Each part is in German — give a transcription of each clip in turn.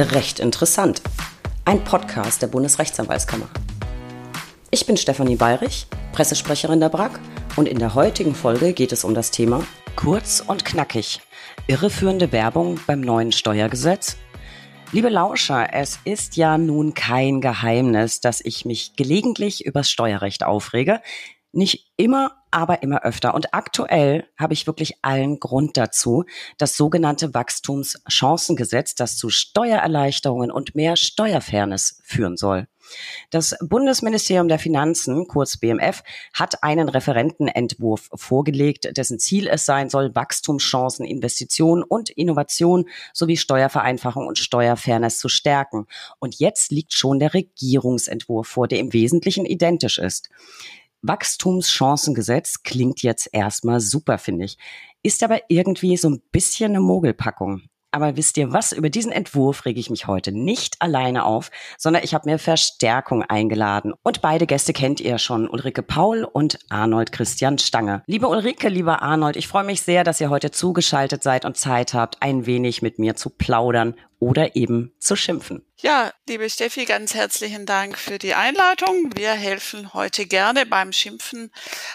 Recht interessant. Ein Podcast der Bundesrechtsanwaltskammer. Ich bin Stefanie Bayrich, Pressesprecherin der BRAG und in der heutigen Folge geht es um das Thema Kurz und knackig. Irreführende Werbung beim neuen Steuergesetz? Liebe Lauscher, es ist ja nun kein Geheimnis, dass ich mich gelegentlich übers Steuerrecht aufrege. Nicht immer, aber immer öfter. Und aktuell habe ich wirklich allen Grund dazu, das sogenannte Wachstumschancengesetz, das zu Steuererleichterungen und mehr Steuerfairness führen soll. Das Bundesministerium der Finanzen, kurz BMF, hat einen Referentenentwurf vorgelegt, dessen Ziel es sein soll, Wachstumschancen, Investitionen und Innovation sowie Steuervereinfachung und Steuerfairness zu stärken. Und jetzt liegt schon der Regierungsentwurf vor, der im Wesentlichen identisch ist. Wachstumschancengesetz klingt jetzt erstmal super, finde ich. Ist aber irgendwie so ein bisschen eine Mogelpackung. Aber wisst ihr was? Über diesen Entwurf rege ich mich heute nicht alleine auf, sondern ich habe mir Verstärkung eingeladen. Und beide Gäste kennt ihr schon, Ulrike Paul und Arnold Christian Stange. Liebe Ulrike, lieber Arnold, ich freue mich sehr, dass ihr heute zugeschaltet seid und Zeit habt, ein wenig mit mir zu plaudern oder eben zu schimpfen. Ja, liebe Steffi, ganz herzlichen Dank für die Einladung. Wir helfen heute gerne beim Schimpfen,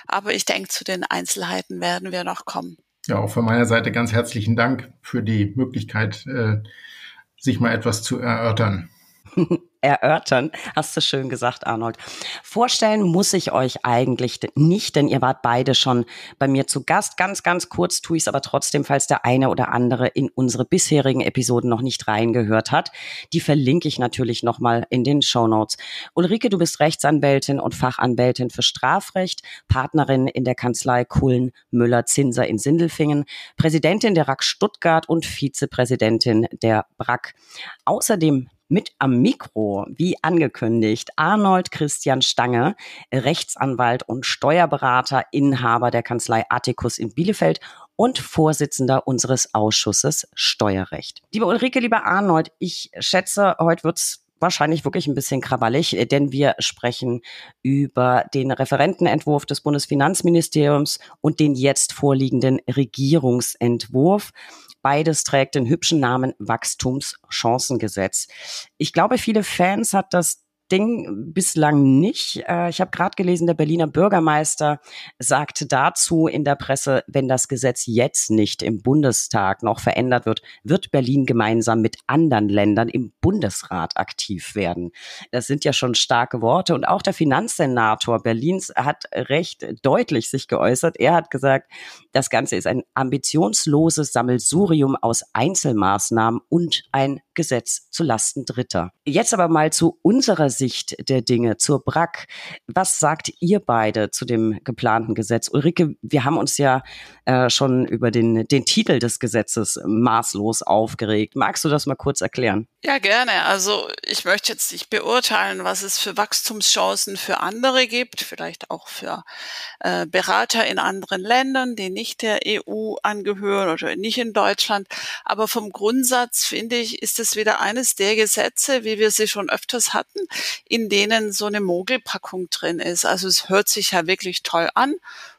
aber ich denke, zu den Einzelheiten werden wir noch kommen. Ja, auch von meiner Seite ganz herzlichen Dank für die Möglichkeit, äh, sich mal etwas zu erörtern. erörtern. Hast du schön gesagt, Arnold. Vorstellen muss ich euch eigentlich nicht, denn ihr wart beide schon bei mir zu Gast. Ganz, ganz kurz tue ich es aber trotzdem, falls der eine oder andere in unsere bisherigen Episoden noch nicht reingehört hat. Die verlinke ich natürlich nochmal in den Show Notes. Ulrike, du bist Rechtsanwältin und Fachanwältin für Strafrecht, Partnerin in der Kanzlei Kullen Müller Zinser in Sindelfingen, Präsidentin der RAK Stuttgart und Vizepräsidentin der BRAC. Außerdem mit am Mikro, wie angekündigt, Arnold Christian Stange, Rechtsanwalt und Steuerberater, Inhaber der Kanzlei Atticus in Bielefeld und Vorsitzender unseres Ausschusses Steuerrecht. Liebe Ulrike, lieber Arnold, ich schätze, heute wird's wahrscheinlich wirklich ein bisschen krawallig, denn wir sprechen über den Referentenentwurf des Bundesfinanzministeriums und den jetzt vorliegenden Regierungsentwurf. Beides trägt den hübschen Namen Wachstumschancengesetz. Ich glaube, viele Fans hat das Ding bislang nicht. Äh, ich habe gerade gelesen, der Berliner Bürgermeister sagte dazu in der Presse, wenn das Gesetz jetzt nicht im Bundestag noch verändert wird, wird Berlin gemeinsam mit anderen Ländern im Bundesrat aktiv werden. Das sind ja schon starke Worte. Und auch der Finanzsenator Berlins hat recht deutlich sich geäußert. Er hat gesagt, das Ganze ist ein ambitionsloses Sammelsurium aus Einzelmaßnahmen und ein Gesetz zu Lasten Dritter. Jetzt aber mal zu unserer Sicht der Dinge, zur BRAC. Was sagt ihr beide zu dem geplanten Gesetz? Ulrike, wir haben uns ja äh, schon über den, den Titel des Gesetzes maßlos aufgeregt. Magst du das mal kurz erklären? Ja, gerne. Also ich möchte jetzt nicht beurteilen, was es für Wachstumschancen für andere gibt, vielleicht auch für äh, Berater in anderen Ländern, die nicht der EU angehören oder nicht in Deutschland. Aber vom Grundsatz finde ich, ist es wieder eines der Gesetze, wie wir sie schon öfters hatten, in denen so eine Mogelpackung drin ist. Also es hört sich ja wirklich toll an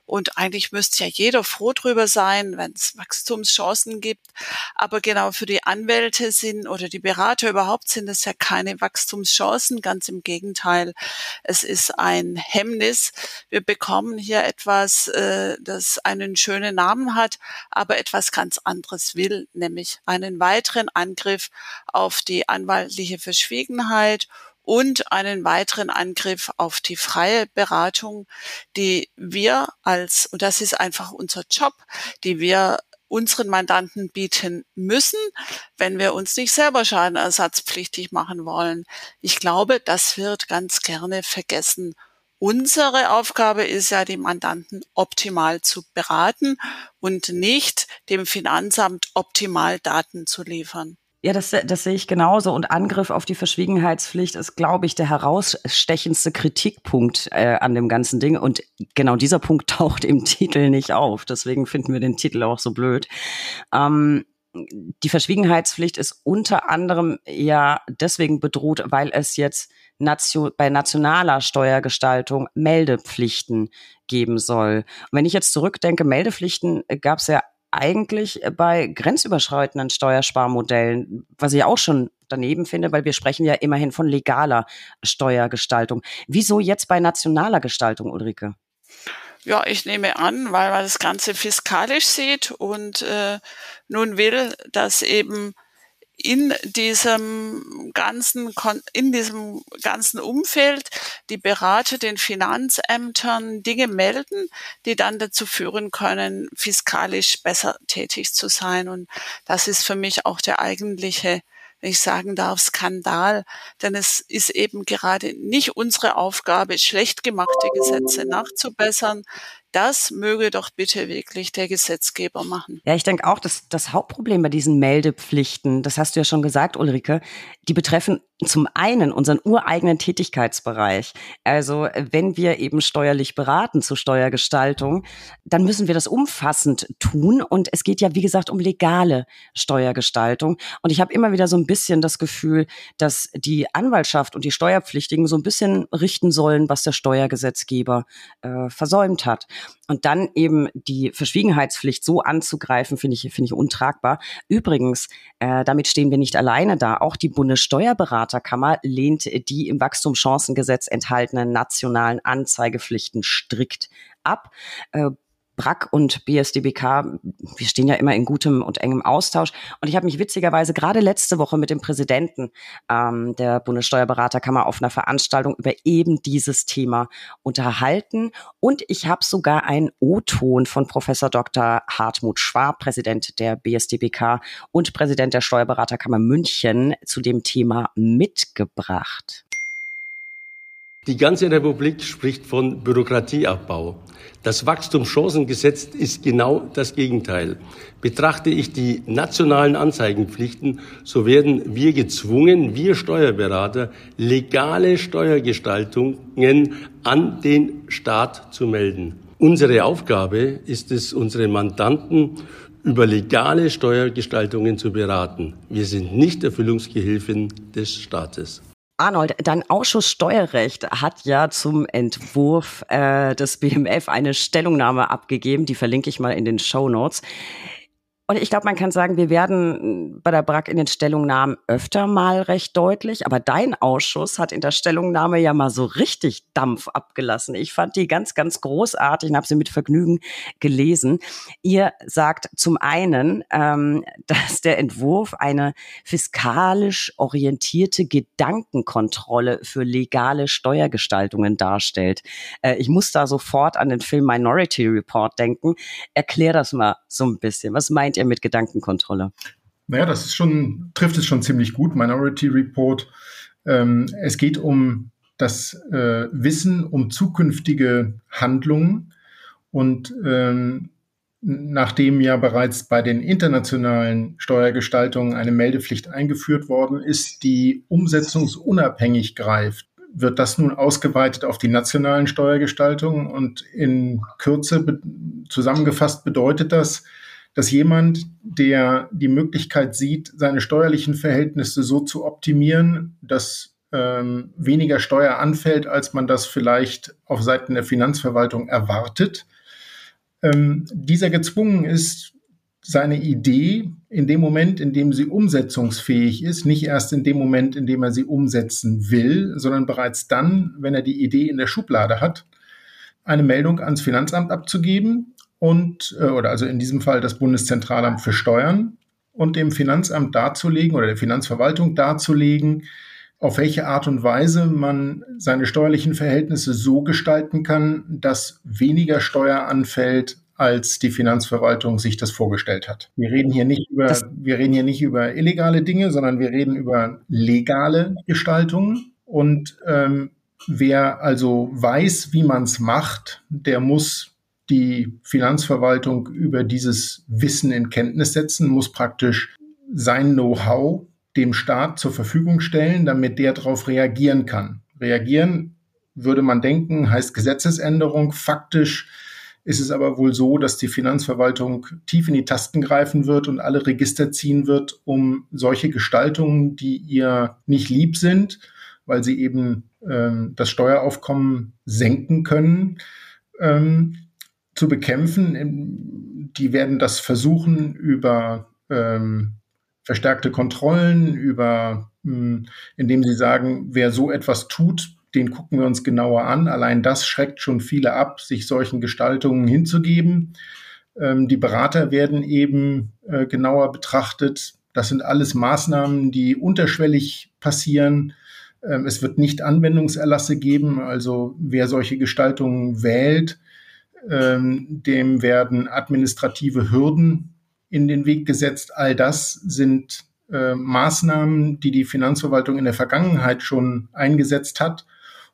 und eigentlich müsste ja jeder froh drüber sein, wenn es Wachstumschancen gibt. Aber genau für die Anwälte sind oder die Berater überhaupt sind es ja keine Wachstumschancen. Ganz im Gegenteil. Es ist ein Hemmnis. Wir bekommen hier etwas, äh, das einen schönen Namen hat, aber etwas ganz anderes will, nämlich einen weiteren Angriff auf die anwaltliche Verschwiegenheit und einen weiteren Angriff auf die freie Beratung, die wir als, und das ist einfach unser Job, die wir unseren Mandanten bieten müssen, wenn wir uns nicht selber schadenersatzpflichtig machen wollen. Ich glaube, das wird ganz gerne vergessen. Unsere Aufgabe ist ja, die Mandanten optimal zu beraten und nicht dem Finanzamt optimal Daten zu liefern. Ja, das, das sehe ich genauso. Und Angriff auf die Verschwiegenheitspflicht ist, glaube ich, der herausstechendste Kritikpunkt äh, an dem ganzen Ding. Und genau dieser Punkt taucht im Titel nicht auf. Deswegen finden wir den Titel auch so blöd. Ähm, die Verschwiegenheitspflicht ist unter anderem ja deswegen bedroht, weil es jetzt nation bei nationaler Steuergestaltung Meldepflichten geben soll. Und wenn ich jetzt zurückdenke, Meldepflichten gab es ja eigentlich bei grenzüberschreitenden Steuersparmodellen, was ich auch schon daneben finde, weil wir sprechen ja immerhin von legaler Steuergestaltung. Wieso jetzt bei nationaler Gestaltung, Ulrike? Ja, ich nehme an, weil man das Ganze fiskalisch sieht und äh, nun will, dass eben in diesem ganzen, in diesem ganzen Umfeld die Berater den Finanzämtern Dinge melden, die dann dazu führen können, fiskalisch besser tätig zu sein. Und das ist für mich auch der eigentliche wenn ich sagen darf, Skandal. Denn es ist eben gerade nicht unsere Aufgabe, schlecht gemachte Gesetze nachzubessern. Das möge doch bitte wirklich der Gesetzgeber machen. Ja, ich denke auch, dass das Hauptproblem bei diesen Meldepflichten, das hast du ja schon gesagt, Ulrike, die betreffen zum einen unseren ureigenen Tätigkeitsbereich. Also wenn wir eben steuerlich beraten zur Steuergestaltung, dann müssen wir das umfassend tun. Und es geht ja, wie gesagt, um legale Steuergestaltung. Und ich habe immer wieder so ein bisschen das Gefühl, dass die Anwaltschaft und die Steuerpflichtigen so ein bisschen richten sollen, was der Steuergesetzgeber äh, versäumt hat. Und dann eben die Verschwiegenheitspflicht so anzugreifen, finde ich, finde ich untragbar. Übrigens, äh, damit stehen wir nicht alleine da. Auch die Bundessteuerberaterkammer lehnt die im Wachstumschancengesetz enthaltenen nationalen Anzeigepflichten strikt ab. Äh, BRAC und BSDBK, wir stehen ja immer in gutem und engem Austausch. Und ich habe mich witzigerweise gerade letzte Woche mit dem Präsidenten ähm, der Bundessteuerberaterkammer auf einer Veranstaltung über eben dieses Thema unterhalten. Und ich habe sogar einen O-Ton von Professor Dr. Hartmut Schwab, Präsident der BSDBK und Präsident der Steuerberaterkammer München, zu dem Thema mitgebracht. Die ganze Republik spricht von Bürokratieabbau. Das Wachstumschancengesetz ist genau das Gegenteil. Betrachte ich die nationalen Anzeigenpflichten, so werden wir gezwungen, wir Steuerberater, legale Steuergestaltungen an den Staat zu melden. Unsere Aufgabe ist es, unsere Mandanten über legale Steuergestaltungen zu beraten. Wir sind nicht Erfüllungsgehilfen des Staates. Arnold, dein Ausschuss Steuerrecht hat ja zum Entwurf äh, des BMF eine Stellungnahme abgegeben, die verlinke ich mal in den Show Notes. Und ich glaube, man kann sagen, wir werden bei der BRAC in den Stellungnahmen öfter mal recht deutlich, aber dein Ausschuss hat in der Stellungnahme ja mal so richtig Dampf abgelassen. Ich fand die ganz, ganz großartig und habe sie mit Vergnügen gelesen. Ihr sagt zum einen, ähm, dass der Entwurf eine fiskalisch orientierte Gedankenkontrolle für legale Steuergestaltungen darstellt. Äh, ich muss da sofort an den Film Minority Report denken. Erklär das mal so ein bisschen. Was meint meint ihr mit Gedankenkontrolle? Naja, das ist schon, trifft es schon ziemlich gut. Minority Report. Ähm, es geht um das äh, Wissen um zukünftige Handlungen und ähm, nachdem ja bereits bei den internationalen Steuergestaltungen eine Meldepflicht eingeführt worden ist, die umsetzungsunabhängig greift, wird das nun ausgeweitet auf die nationalen Steuergestaltungen und in Kürze be zusammengefasst bedeutet das, dass jemand, der die Möglichkeit sieht, seine steuerlichen Verhältnisse so zu optimieren, dass ähm, weniger Steuer anfällt, als man das vielleicht auf Seiten der Finanzverwaltung erwartet, ähm, dieser gezwungen ist, seine Idee in dem Moment, in dem sie umsetzungsfähig ist, nicht erst in dem Moment, in dem er sie umsetzen will, sondern bereits dann, wenn er die Idee in der Schublade hat, eine Meldung ans Finanzamt abzugeben und, äh, oder also in diesem Fall das Bundeszentralamt für Steuern und dem Finanzamt darzulegen oder der Finanzverwaltung darzulegen, auf welche Art und Weise man seine steuerlichen Verhältnisse so gestalten kann, dass weniger Steuer anfällt, als die Finanzverwaltung sich das vorgestellt hat. Wir reden hier nicht über, das wir reden hier nicht über illegale Dinge, sondern wir reden über legale Gestaltungen. Und ähm, wer also weiß, wie man es macht, der muss die Finanzverwaltung über dieses Wissen in Kenntnis setzen, muss praktisch sein Know-how dem Staat zur Verfügung stellen, damit der darauf reagieren kann. Reagieren, würde man denken, heißt Gesetzesänderung. Faktisch ist es aber wohl so, dass die Finanzverwaltung tief in die Tasten greifen wird und alle Register ziehen wird, um solche Gestaltungen, die ihr nicht lieb sind, weil sie eben ähm, das Steueraufkommen senken können, ähm, zu bekämpfen. Die werden das versuchen über ähm, verstärkte Kontrollen, über, hm, indem sie sagen, wer so etwas tut, den gucken wir uns genauer an. Allein das schreckt schon viele ab, sich solchen Gestaltungen hinzugeben. Ähm, die Berater werden eben äh, genauer betrachtet. Das sind alles Maßnahmen, die unterschwellig passieren. Ähm, es wird nicht Anwendungserlasse geben. Also wer solche Gestaltungen wählt, ähm, dem werden administrative Hürden in den Weg gesetzt. All das sind äh, Maßnahmen, die die Finanzverwaltung in der Vergangenheit schon eingesetzt hat,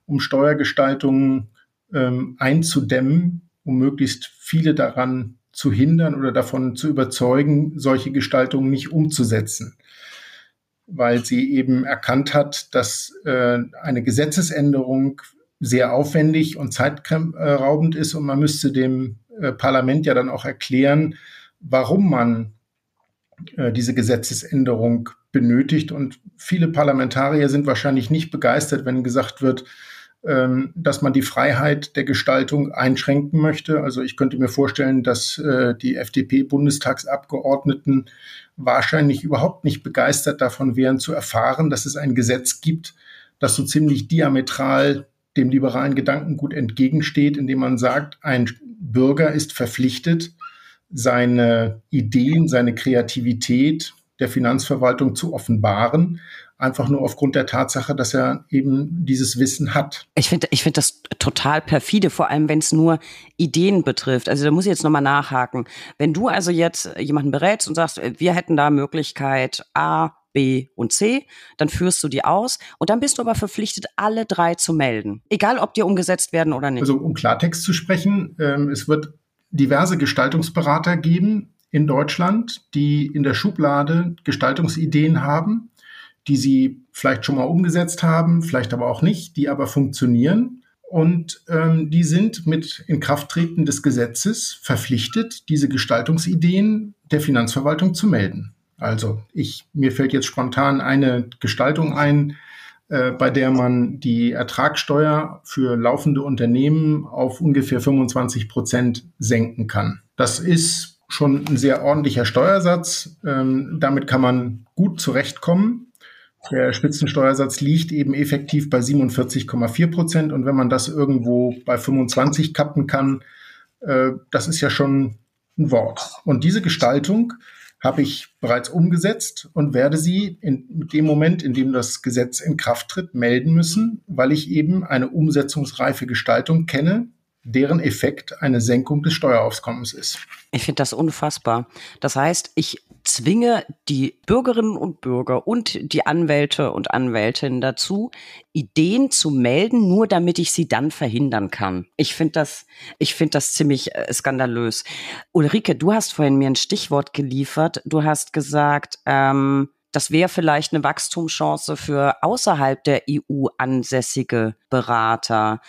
um Steuergestaltungen ähm, einzudämmen, um möglichst viele daran zu hindern oder davon zu überzeugen, solche Gestaltungen nicht umzusetzen, weil sie eben erkannt hat, dass äh, eine Gesetzesänderung sehr aufwendig und zeitraubend ist und man müsste dem äh, Parlament ja dann auch erklären, warum man äh, diese Gesetzesänderung benötigt. Und viele Parlamentarier sind wahrscheinlich nicht begeistert, wenn gesagt wird, ähm, dass man die Freiheit der Gestaltung einschränken möchte. Also ich könnte mir vorstellen, dass äh, die FDP-Bundestagsabgeordneten wahrscheinlich überhaupt nicht begeistert davon wären zu erfahren, dass es ein Gesetz gibt, das so ziemlich diametral dem liberalen Gedankengut entgegensteht, indem man sagt, ein Bürger ist verpflichtet, seine Ideen, seine Kreativität der Finanzverwaltung zu offenbaren, einfach nur aufgrund der Tatsache, dass er eben dieses Wissen hat. Ich finde ich finde das total perfide, vor allem wenn es nur Ideen betrifft. Also da muss ich jetzt nochmal nachhaken. Wenn du also jetzt jemanden berätst und sagst, wir hätten da Möglichkeit A, B und C, dann führst du die aus und dann bist du aber verpflichtet, alle drei zu melden. Egal, ob die umgesetzt werden oder nicht. Also um Klartext zu sprechen, ähm, es wird diverse Gestaltungsberater geben in Deutschland, die in der Schublade Gestaltungsideen haben, die sie vielleicht schon mal umgesetzt haben, vielleicht aber auch nicht, die aber funktionieren. Und ähm, die sind mit Inkrafttreten des Gesetzes verpflichtet, diese Gestaltungsideen der Finanzverwaltung zu melden. Also ich, mir fällt jetzt spontan eine Gestaltung ein, äh, bei der man die Ertragssteuer für laufende Unternehmen auf ungefähr 25 Prozent senken kann. Das ist schon ein sehr ordentlicher Steuersatz. Ähm, damit kann man gut zurechtkommen. Der Spitzensteuersatz liegt eben effektiv bei 47,4 Prozent. Und wenn man das irgendwo bei 25 kappen kann, äh, das ist ja schon ein Wort. Und diese Gestaltung habe ich bereits umgesetzt und werde sie in dem Moment, in dem das Gesetz in Kraft tritt, melden müssen, weil ich eben eine umsetzungsreife Gestaltung kenne, deren Effekt eine Senkung des Steueraufkommens ist. Ich finde das unfassbar. Das heißt, ich zwinge die Bürgerinnen und Bürger und die Anwälte und Anwältinnen dazu, Ideen zu melden, nur damit ich sie dann verhindern kann. Ich finde das, ich finde das ziemlich äh, skandalös. Ulrike, du hast vorhin mir ein Stichwort geliefert. Du hast gesagt, ähm, das wäre vielleicht eine Wachstumschance für außerhalb der EU ansässige Berater.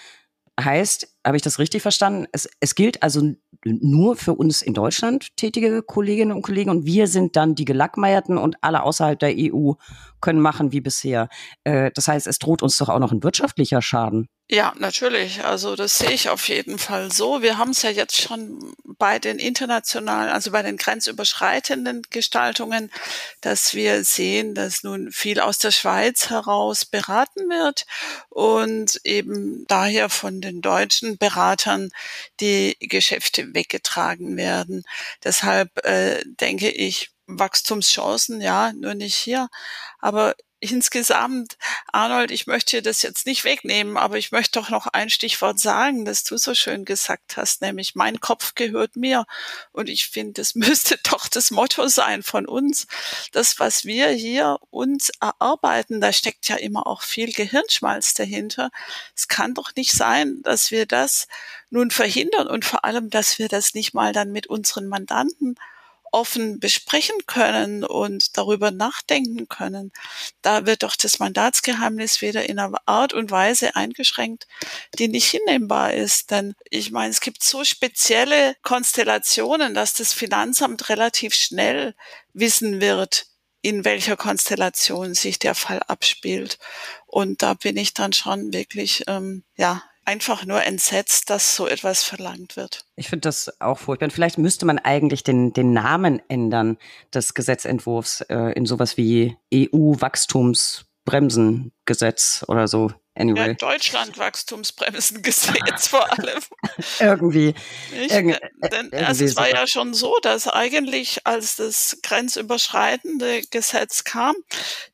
Heißt, habe ich das richtig verstanden? Es, es gilt also nur für uns in Deutschland tätige Kolleginnen und Kollegen und wir sind dann die Gelackmeierten und alle außerhalb der EU können machen wie bisher. Äh, das heißt, es droht uns doch auch noch ein wirtschaftlicher Schaden. Ja, natürlich. Also das sehe ich auf jeden Fall so. Wir haben es ja jetzt schon bei den internationalen, also bei den grenzüberschreitenden Gestaltungen, dass wir sehen, dass nun viel aus der Schweiz heraus beraten wird und eben daher von den deutschen Beratern die Geschäfte weggetragen werden. Deshalb äh, denke ich, Wachstumschancen, ja, nur nicht hier. Aber insgesamt, Arnold, ich möchte das jetzt nicht wegnehmen, aber ich möchte doch noch ein Stichwort sagen, das du so schön gesagt hast, nämlich mein Kopf gehört mir. Und ich finde, das müsste doch das Motto sein von uns. Das, was wir hier uns erarbeiten, da steckt ja immer auch viel Gehirnschmalz dahinter. Es kann doch nicht sein, dass wir das nun verhindern und vor allem, dass wir das nicht mal dann mit unseren Mandanten offen besprechen können und darüber nachdenken können, da wird doch das Mandatsgeheimnis wieder in einer Art und Weise eingeschränkt, die nicht hinnehmbar ist. Denn ich meine, es gibt so spezielle Konstellationen, dass das Finanzamt relativ schnell wissen wird, in welcher Konstellation sich der Fall abspielt. Und da bin ich dann schon wirklich, ähm, ja, einfach nur entsetzt, dass so etwas verlangt wird. Ich finde das auch furchtbar. Und vielleicht müsste man eigentlich den, den Namen ändern des Gesetzentwurfs äh, in sowas wie EU-Wachstumsbremsengesetz oder so. Anyway. Ja, Deutschland Wachstumsbremsengesetz vor allem. irgendwie. Nicht? Irg Denn irgendwie also es war so. ja schon so, dass eigentlich, als das grenzüberschreitende Gesetz kam,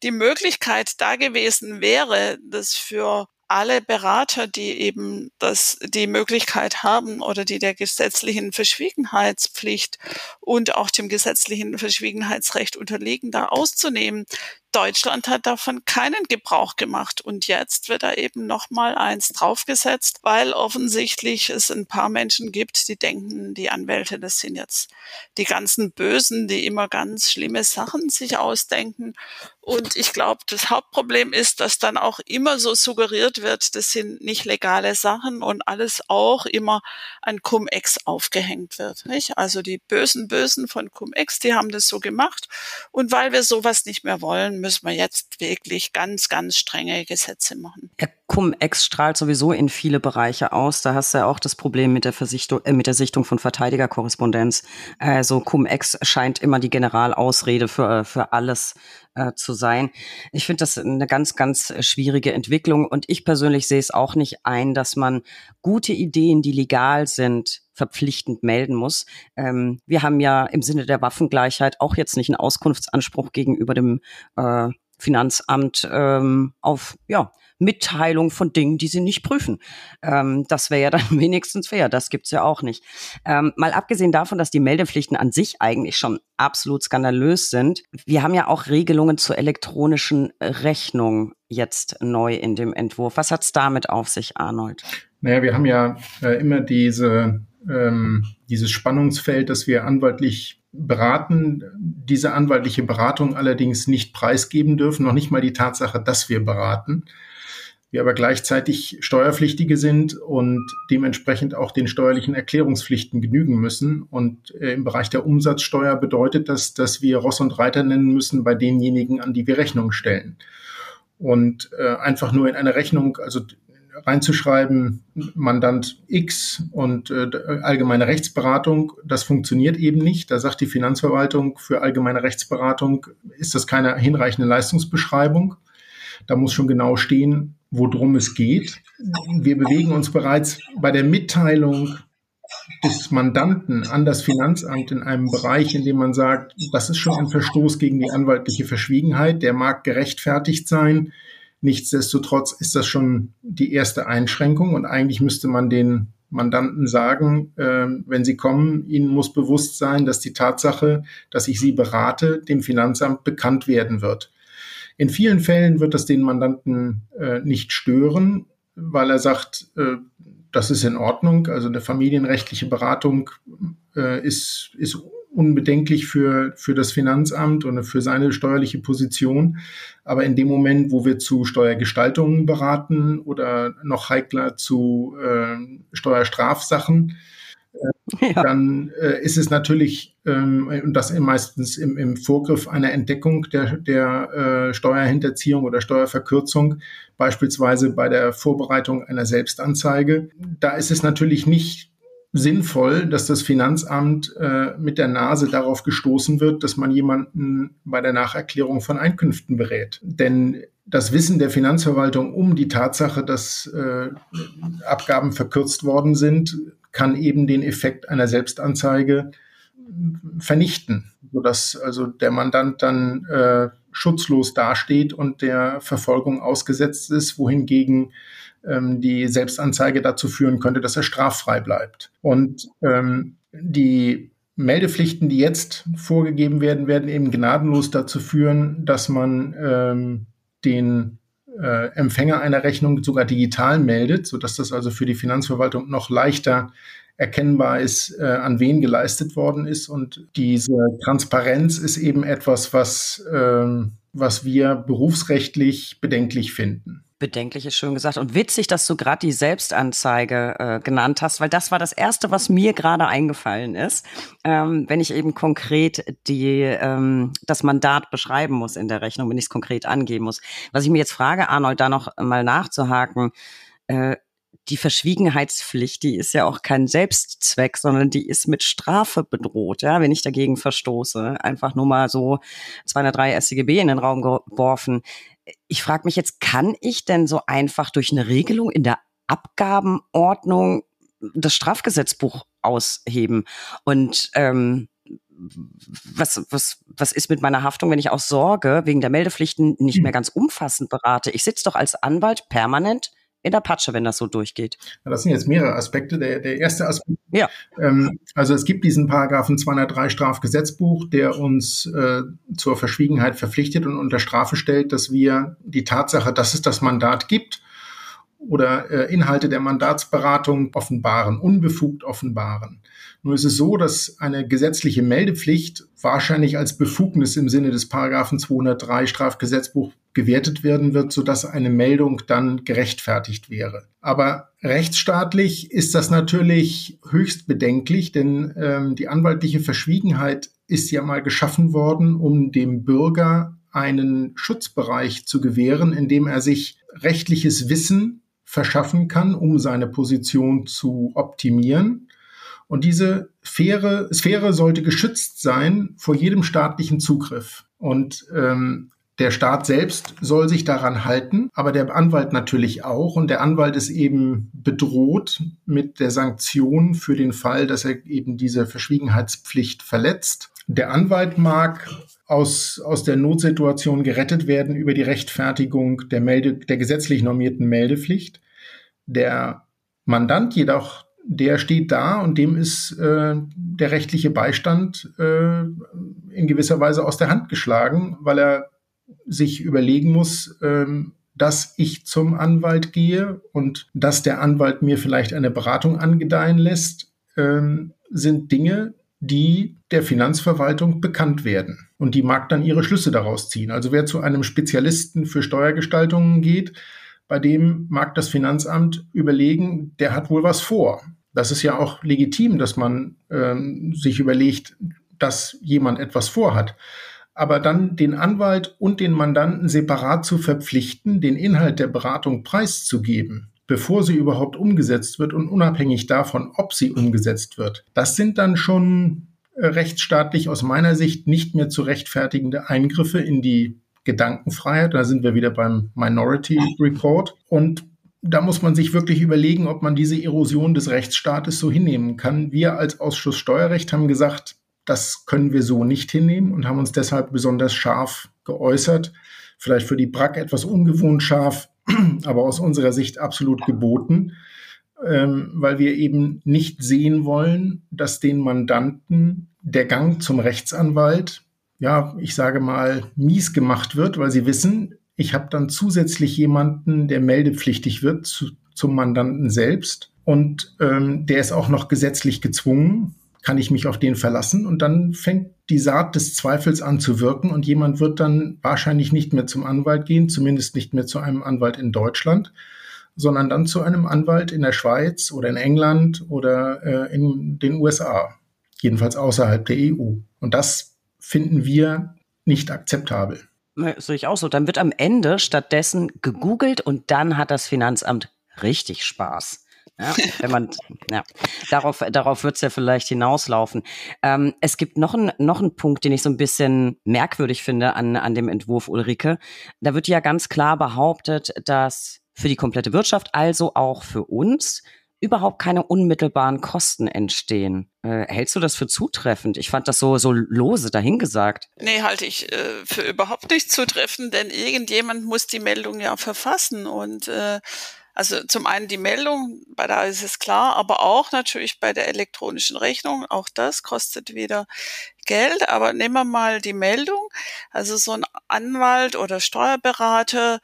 die Möglichkeit da gewesen wäre, das für alle Berater, die eben das, die Möglichkeit haben oder die der gesetzlichen Verschwiegenheitspflicht und auch dem gesetzlichen Verschwiegenheitsrecht unterliegen, da auszunehmen, Deutschland hat davon keinen Gebrauch gemacht und jetzt wird da eben noch mal eins draufgesetzt, weil offensichtlich es ein paar Menschen gibt, die denken, die Anwälte, das sind jetzt die ganzen Bösen, die immer ganz schlimme Sachen sich ausdenken. Und ich glaube, das Hauptproblem ist, dass dann auch immer so suggeriert wird, das sind nicht legale Sachen und alles auch immer an Cum-Ex aufgehängt wird. Nicht? Also die bösen Bösen von Cum-Ex, die haben das so gemacht. Und weil wir sowas nicht mehr wollen, müssen wir jetzt wirklich ganz, ganz strenge Gesetze machen. Ja, Cum-Ex strahlt sowieso in viele Bereiche aus. Da hast du ja auch das Problem mit der, Versichtung, äh, mit der Sichtung von Verteidigerkorrespondenz. Also Cum-Ex scheint immer die Generalausrede für, für alles äh, zu sein. Ich finde das eine ganz, ganz schwierige Entwicklung und ich persönlich sehe es auch nicht ein, dass man gute Ideen, die legal sind, verpflichtend melden muss. Ähm, wir haben ja im Sinne der Waffengleichheit auch jetzt nicht einen Auskunftsanspruch gegenüber dem äh, Finanzamt ähm, auf ja Mitteilung von Dingen, die sie nicht prüfen. Ähm, das wäre ja dann wenigstens fair. Das gibt's ja auch nicht. Ähm, mal abgesehen davon, dass die Meldepflichten an sich eigentlich schon absolut skandalös sind. Wir haben ja auch Regelungen zur elektronischen Rechnung jetzt neu in dem Entwurf. Was hat's damit auf sich, Arnold? Naja, wir haben ja äh, immer diese ähm, dieses Spannungsfeld, das wir anwaltlich beraten, diese anwaltliche Beratung allerdings nicht preisgeben dürfen, noch nicht mal die Tatsache, dass wir beraten. Wir aber gleichzeitig Steuerpflichtige sind und dementsprechend auch den steuerlichen Erklärungspflichten genügen müssen. Und äh, im Bereich der Umsatzsteuer bedeutet das, dass wir Ross und Reiter nennen müssen bei denjenigen, an die wir Rechnung stellen. Und äh, einfach nur in eine Rechnung, also reinzuschreiben, Mandant X und äh, allgemeine Rechtsberatung, das funktioniert eben nicht. Da sagt die Finanzverwaltung, für allgemeine Rechtsberatung ist das keine hinreichende Leistungsbeschreibung. Da muss schon genau stehen, worum es geht. Wir bewegen uns bereits bei der Mitteilung des Mandanten an das Finanzamt in einem Bereich, in dem man sagt, das ist schon ein Verstoß gegen die anwaltliche Verschwiegenheit, der mag gerechtfertigt sein. Nichtsdestotrotz ist das schon die erste Einschränkung und eigentlich müsste man den Mandanten sagen, äh, wenn sie kommen, ihnen muss bewusst sein, dass die Tatsache, dass ich sie berate, dem Finanzamt bekannt werden wird. In vielen Fällen wird das den Mandanten äh, nicht stören, weil er sagt, äh, das ist in Ordnung. Also eine familienrechtliche Beratung äh, ist, ist unbedenklich für, für das Finanzamt und für seine steuerliche Position. Aber in dem Moment, wo wir zu Steuergestaltungen beraten oder noch heikler zu äh, Steuerstrafsachen, ja. dann äh, ist es natürlich, ähm, und das meistens im, im Vorgriff einer Entdeckung der, der äh, Steuerhinterziehung oder Steuerverkürzung, beispielsweise bei der Vorbereitung einer Selbstanzeige, da ist es natürlich nicht sinnvoll, dass das Finanzamt äh, mit der Nase darauf gestoßen wird, dass man jemanden bei der Nacherklärung von Einkünften berät. Denn das Wissen der Finanzverwaltung um die Tatsache, dass äh, Abgaben verkürzt worden sind, kann eben den Effekt einer Selbstanzeige vernichten, sodass also der Mandant dann äh, schutzlos dasteht und der Verfolgung ausgesetzt ist, wohingegen ähm, die Selbstanzeige dazu führen könnte, dass er straffrei bleibt. Und ähm, die Meldepflichten, die jetzt vorgegeben werden, werden eben gnadenlos dazu führen, dass man ähm, den äh, Empfänger einer Rechnung sogar digital meldet, sodass das also für die Finanzverwaltung noch leichter erkennbar ist, äh, an wen geleistet worden ist. Und diese Transparenz ist eben etwas, was, ähm, was wir berufsrechtlich bedenklich finden. Bedenklich ist schön gesagt. Und witzig, dass du gerade die Selbstanzeige äh, genannt hast, weil das war das Erste, was mir gerade eingefallen ist, ähm, wenn ich eben konkret die, ähm, das Mandat beschreiben muss in der Rechnung, wenn ich es konkret angeben muss. Was ich mir jetzt frage, Arnold, da noch mal nachzuhaken, äh, die Verschwiegenheitspflicht, die ist ja auch kein Selbstzweck, sondern die ist mit Strafe bedroht, ja, wenn ich dagegen verstoße. Einfach nur mal so 203 StGB in den Raum geworfen. Ich frage mich jetzt, kann ich denn so einfach durch eine Regelung in der Abgabenordnung das Strafgesetzbuch ausheben? Und ähm, was, was, was ist mit meiner Haftung, wenn ich aus Sorge wegen der Meldepflichten nicht mehr ganz umfassend berate? Ich sitze doch als Anwalt permanent in der Patsche, wenn das so durchgeht. Das sind jetzt mehrere Aspekte. Der, der erste Aspekt, ja. Ähm, also es gibt diesen Paragraphen 203 Strafgesetzbuch, der uns äh, zur Verschwiegenheit verpflichtet und unter Strafe stellt, dass wir die Tatsache, dass es das Mandat gibt, oder äh, Inhalte der Mandatsberatung offenbaren, unbefugt offenbaren. Nur ist es so, dass eine gesetzliche Meldepflicht wahrscheinlich als Befugnis im Sinne des Paragraphen 203 Strafgesetzbuch gewertet werden wird, sodass eine Meldung dann gerechtfertigt wäre. Aber rechtsstaatlich ist das natürlich höchst bedenklich, denn ähm, die anwaltliche Verschwiegenheit ist ja mal geschaffen worden, um dem Bürger einen Schutzbereich zu gewähren, in dem er sich rechtliches Wissen verschaffen kann, um seine Position zu optimieren. Und diese faire Sphäre sollte geschützt sein vor jedem staatlichen Zugriff. Und ähm, der Staat selbst soll sich daran halten, aber der Anwalt natürlich auch. Und der Anwalt ist eben bedroht mit der Sanktion für den Fall, dass er eben diese Verschwiegenheitspflicht verletzt. Der Anwalt mag aus, aus der Notsituation gerettet werden über die Rechtfertigung der, Melde, der gesetzlich normierten Meldepflicht. Der Mandant jedoch, der steht da und dem ist äh, der rechtliche Beistand äh, in gewisser Weise aus der Hand geschlagen, weil er sich überlegen muss, ähm, dass ich zum Anwalt gehe und dass der Anwalt mir vielleicht eine Beratung angedeihen lässt, ähm, sind Dinge, die der Finanzverwaltung bekannt werden. Und die mag dann ihre Schlüsse daraus ziehen. Also wer zu einem Spezialisten für Steuergestaltungen geht, bei dem mag das Finanzamt überlegen, der hat wohl was vor. Das ist ja auch legitim, dass man ähm, sich überlegt, dass jemand etwas vorhat. Aber dann den Anwalt und den Mandanten separat zu verpflichten, den Inhalt der Beratung preiszugeben, bevor sie überhaupt umgesetzt wird und unabhängig davon, ob sie umgesetzt wird. Das sind dann schon äh, rechtsstaatlich aus meiner Sicht nicht mehr zu rechtfertigende Eingriffe in die Gedankenfreiheit. Da sind wir wieder beim Minority Report. Und da muss man sich wirklich überlegen, ob man diese Erosion des Rechtsstaates so hinnehmen kann. Wir als Ausschuss Steuerrecht haben gesagt, das können wir so nicht hinnehmen und haben uns deshalb besonders scharf geäußert. Vielleicht für die BRAC etwas ungewohnt scharf, aber aus unserer Sicht absolut geboten, ähm, weil wir eben nicht sehen wollen, dass den Mandanten der Gang zum Rechtsanwalt, ja, ich sage mal, mies gemacht wird, weil sie wissen, ich habe dann zusätzlich jemanden, der meldepflichtig wird zu, zum Mandanten selbst und ähm, der ist auch noch gesetzlich gezwungen, kann ich mich auf den verlassen und dann fängt die Saat des Zweifels an zu wirken und jemand wird dann wahrscheinlich nicht mehr zum Anwalt gehen, zumindest nicht mehr zu einem Anwalt in Deutschland, sondern dann zu einem Anwalt in der Schweiz oder in England oder äh, in den USA, jedenfalls außerhalb der EU. Und das finden wir nicht akzeptabel. Sehe ich auch so. Dann wird am Ende stattdessen gegoogelt und dann hat das Finanzamt richtig Spaß. Ja, wenn man, ja, darauf, darauf wird es ja vielleicht hinauslaufen. Ähm, es gibt noch einen noch einen Punkt, den ich so ein bisschen merkwürdig finde an, an dem Entwurf Ulrike. Da wird ja ganz klar behauptet, dass für die komplette Wirtschaft, also auch für uns, überhaupt keine unmittelbaren Kosten entstehen. Äh, hältst du das für zutreffend? Ich fand das so, so lose dahingesagt. Nee, halte ich äh, für überhaupt nicht zutreffend, denn irgendjemand muss die Meldung ja verfassen und äh, also zum einen die Meldung, bei da ist es klar, aber auch natürlich bei der elektronischen Rechnung. Auch das kostet wieder Geld. Aber nehmen wir mal die Meldung. Also so ein Anwalt oder Steuerberater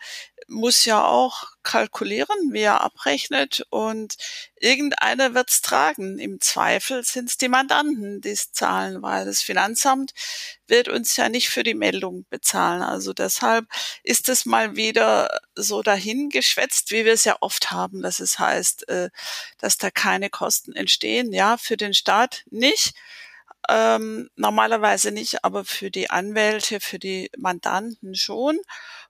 muss ja auch kalkulieren, wie er abrechnet und irgendeiner wird's tragen. Im Zweifel sind's die Mandanten, die es zahlen, weil das Finanzamt wird uns ja nicht für die Meldung bezahlen. Also deshalb ist es mal wieder so dahingeschwätzt, wie wir es ja oft haben, dass es heißt, äh, dass da keine Kosten entstehen. Ja, für den Staat nicht ähm, normalerweise nicht, aber für die Anwälte, für die Mandanten schon.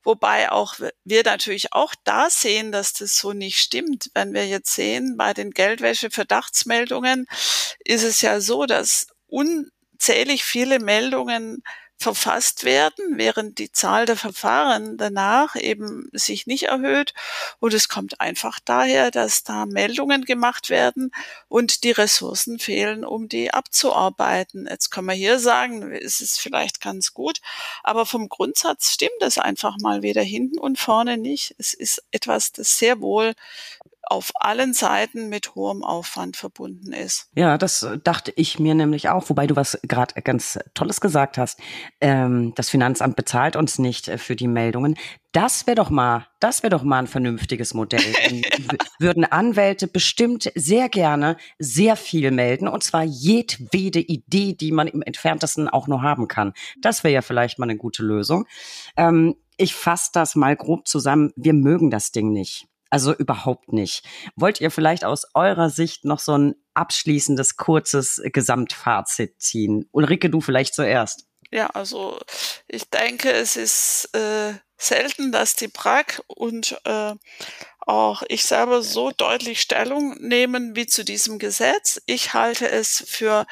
Wobei auch wir natürlich auch da sehen, dass das so nicht stimmt. Wenn wir jetzt sehen, bei den Geldwäsche-Verdachtsmeldungen ist es ja so, dass unzählig viele Meldungen verfasst werden, während die Zahl der Verfahren danach eben sich nicht erhöht. Und es kommt einfach daher, dass da Meldungen gemacht werden und die Ressourcen fehlen, um die abzuarbeiten. Jetzt kann man hier sagen, es ist vielleicht ganz gut, aber vom Grundsatz stimmt es einfach mal weder hinten und vorne nicht. Es ist etwas, das sehr wohl auf allen Seiten mit hohem Aufwand verbunden ist. Ja, das äh, dachte ich mir nämlich auch, wobei du was gerade ganz Tolles gesagt hast. Ähm, das Finanzamt bezahlt uns nicht äh, für die Meldungen. Das wäre doch mal, das wäre doch mal ein vernünftiges Modell. würden Anwälte bestimmt sehr gerne sehr viel melden und zwar jedwede Idee, die man im entferntesten auch nur haben kann. Das wäre ja vielleicht mal eine gute Lösung. Ähm, ich fasse das mal grob zusammen. Wir mögen das Ding nicht. Also überhaupt nicht. Wollt ihr vielleicht aus eurer Sicht noch so ein abschließendes, kurzes Gesamtfazit ziehen? Ulrike, du vielleicht zuerst. Ja, also ich denke, es ist äh, selten, dass die Prag und äh, auch ich selber so deutlich Stellung nehmen wie zu diesem Gesetz. Ich halte es für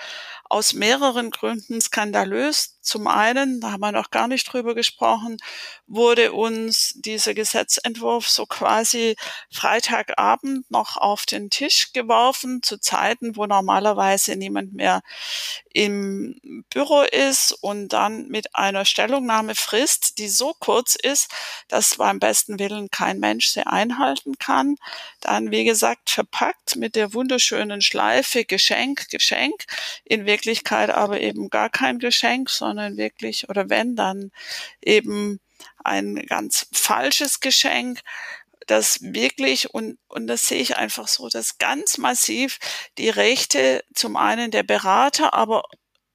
aus mehreren Gründen skandalös. Zum einen, da haben wir noch gar nicht drüber gesprochen, wurde uns dieser Gesetzentwurf so quasi Freitagabend noch auf den Tisch geworfen, zu Zeiten, wo normalerweise niemand mehr im Büro ist und dann mit einer Stellungnahmefrist, die so kurz ist, dass beim besten Willen kein Mensch sie einhalten kann. Dann, wie gesagt, verpackt mit der wunderschönen Schleife Geschenk, Geschenk, in Wirklichkeit aber eben gar kein Geschenk, sondern wirklich, oder wenn, dann eben ein ganz falsches Geschenk, das wirklich, und, und das sehe ich einfach so, dass ganz massiv die Rechte zum einen der Berater, aber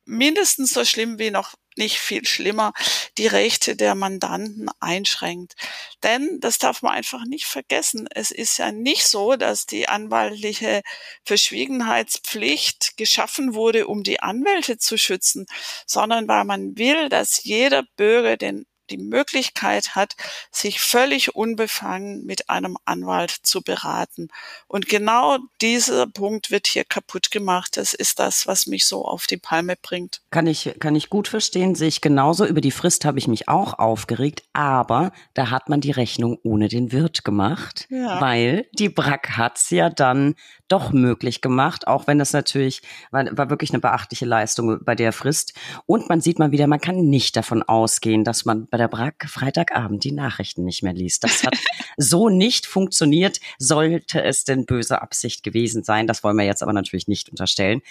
mindestens so schlimm wie noch nicht viel schlimmer, die Rechte der Mandanten einschränkt. Denn, das darf man einfach nicht vergessen, es ist ja nicht so, dass die anwaltliche Verschwiegenheitspflicht geschaffen wurde, um die Anwälte zu schützen, sondern weil man will, dass jeder Bürger den die Möglichkeit hat, sich völlig unbefangen mit einem Anwalt zu beraten. Und genau dieser Punkt wird hier kaputt gemacht. Das ist das, was mich so auf die Palme bringt. Kann ich, kann ich gut verstehen, sehe ich genauso. Über die Frist habe ich mich auch aufgeregt, aber da hat man die Rechnung ohne den Wirt gemacht, ja. weil die Brack hat's ja dann doch möglich gemacht, auch wenn das natürlich war, war wirklich eine beachtliche Leistung bei der Frist. Und man sieht mal wieder, man kann nicht davon ausgehen, dass man bei der Brack Freitagabend die Nachrichten nicht mehr liest. Das hat so nicht funktioniert. Sollte es denn böse Absicht gewesen sein? Das wollen wir jetzt aber natürlich nicht unterstellen.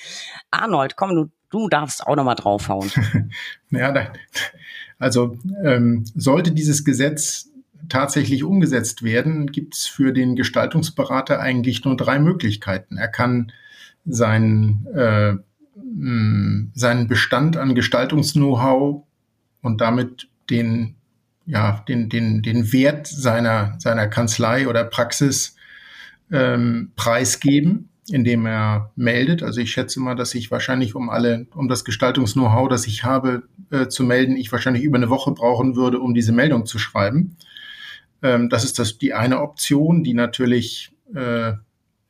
Arnold, komm, du, du darfst auch noch mal draufhauen. ja, also ähm, sollte dieses Gesetz tatsächlich umgesetzt werden, gibt es für den Gestaltungsberater eigentlich nur drei Möglichkeiten. Er kann seinen, äh, seinen Bestand an Gestaltungs-Know-how und damit den, ja, den, den, den Wert seiner, seiner Kanzlei oder Praxis ähm, preisgeben, indem er meldet. Also ich schätze mal, dass ich wahrscheinlich um alle, um das Gestaltungs-Know-how, das ich habe, äh, zu melden, ich wahrscheinlich über eine Woche brauchen würde, um diese Meldung zu schreiben. Ähm, das ist das die eine Option, die natürlich äh,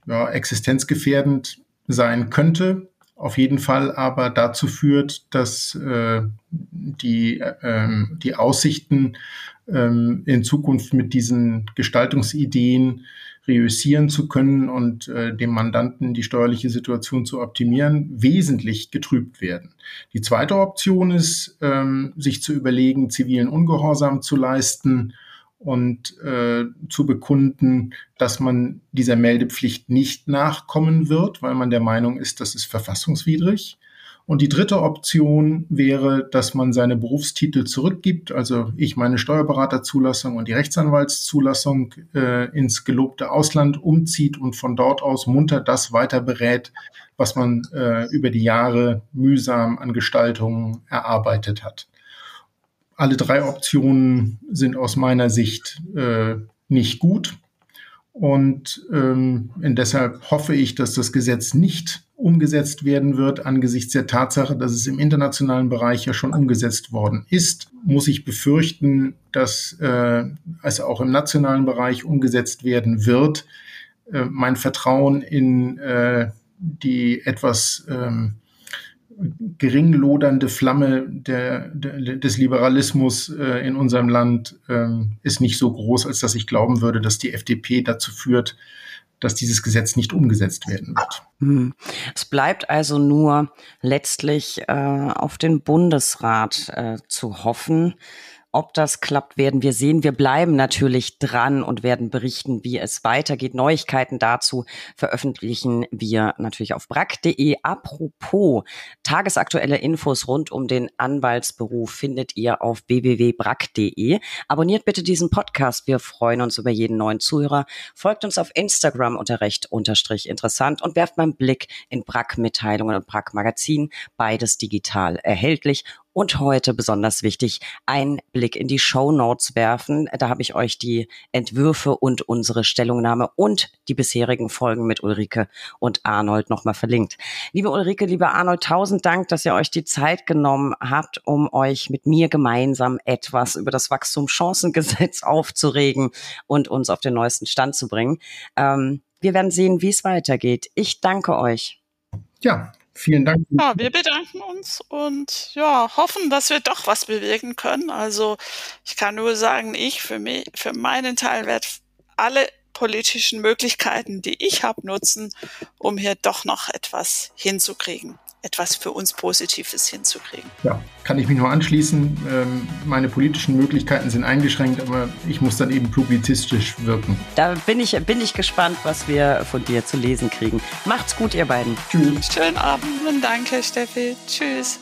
ja, existenzgefährdend sein könnte, auf jeden Fall aber dazu führt, dass äh, die, äh, die Aussichten äh, in Zukunft mit diesen Gestaltungsideen reüssieren zu können und äh, dem Mandanten die steuerliche Situation zu optimieren, wesentlich getrübt werden. Die zweite Option ist, ähm, sich zu überlegen, zivilen Ungehorsam zu leisten und äh, zu bekunden, dass man dieser Meldepflicht nicht nachkommen wird, weil man der Meinung ist, das ist verfassungswidrig. Und die dritte Option wäre, dass man seine Berufstitel zurückgibt, also ich meine Steuerberaterzulassung und die Rechtsanwaltszulassung äh, ins gelobte Ausland umzieht und von dort aus munter das weiter berät, was man äh, über die Jahre mühsam an Gestaltungen erarbeitet hat alle drei Optionen sind aus meiner Sicht äh, nicht gut. Und ähm, deshalb hoffe ich, dass das Gesetz nicht umgesetzt werden wird, angesichts der Tatsache, dass es im internationalen Bereich ja schon umgesetzt worden ist, muss ich befürchten, dass äh, es auch im nationalen Bereich umgesetzt werden wird. Äh, mein Vertrauen in äh, die etwas ähm, gering lodernde Flamme der, der, des Liberalismus äh, in unserem Land äh, ist nicht so groß, als dass ich glauben würde, dass die FDP dazu führt, dass dieses Gesetz nicht umgesetzt werden wird. Hm. Es bleibt also nur letztlich äh, auf den Bundesrat äh, zu hoffen, ob das klappt, werden wir sehen. Wir bleiben natürlich dran und werden berichten, wie es weitergeht. Neuigkeiten dazu veröffentlichen wir natürlich auf brack.de. Apropos tagesaktuelle Infos rund um den Anwaltsberuf findet ihr auf www.brack.de. Abonniert bitte diesen Podcast. Wir freuen uns über jeden neuen Zuhörer. Folgt uns auf Instagram unter recht unterstrich interessant und werft mal einen Blick in Brack-Mitteilungen und Brack-Magazin. Beides digital erhältlich und heute besonders wichtig, einen Blick in die Show Notes werfen. Da habe ich euch die Entwürfe und unsere Stellungnahme und die bisherigen Folgen mit Ulrike und Arnold nochmal verlinkt. Liebe Ulrike, lieber Arnold, tausend Dank, dass ihr euch die Zeit genommen habt, um euch mit mir gemeinsam etwas über das Wachstumschancengesetz aufzuregen und uns auf den neuesten Stand zu bringen. Ähm, wir werden sehen, wie es weitergeht. Ich danke euch. Ja, Vielen Dank. Ja, wir bedanken uns und ja, hoffen, dass wir doch was bewirken können. Also ich kann nur sagen, ich für mich, für meinen Teil werde alle politischen Möglichkeiten, die ich habe, nutzen, um hier doch noch etwas hinzukriegen etwas für uns Positives hinzukriegen. Ja, kann ich mich nur anschließen. Ähm, meine politischen Möglichkeiten sind eingeschränkt, aber ich muss dann eben publizistisch wirken. Da bin ich, bin ich gespannt, was wir von dir zu lesen kriegen. Macht's gut, ihr beiden. Tschüss. Schönen Abend und danke, Steffi. Tschüss.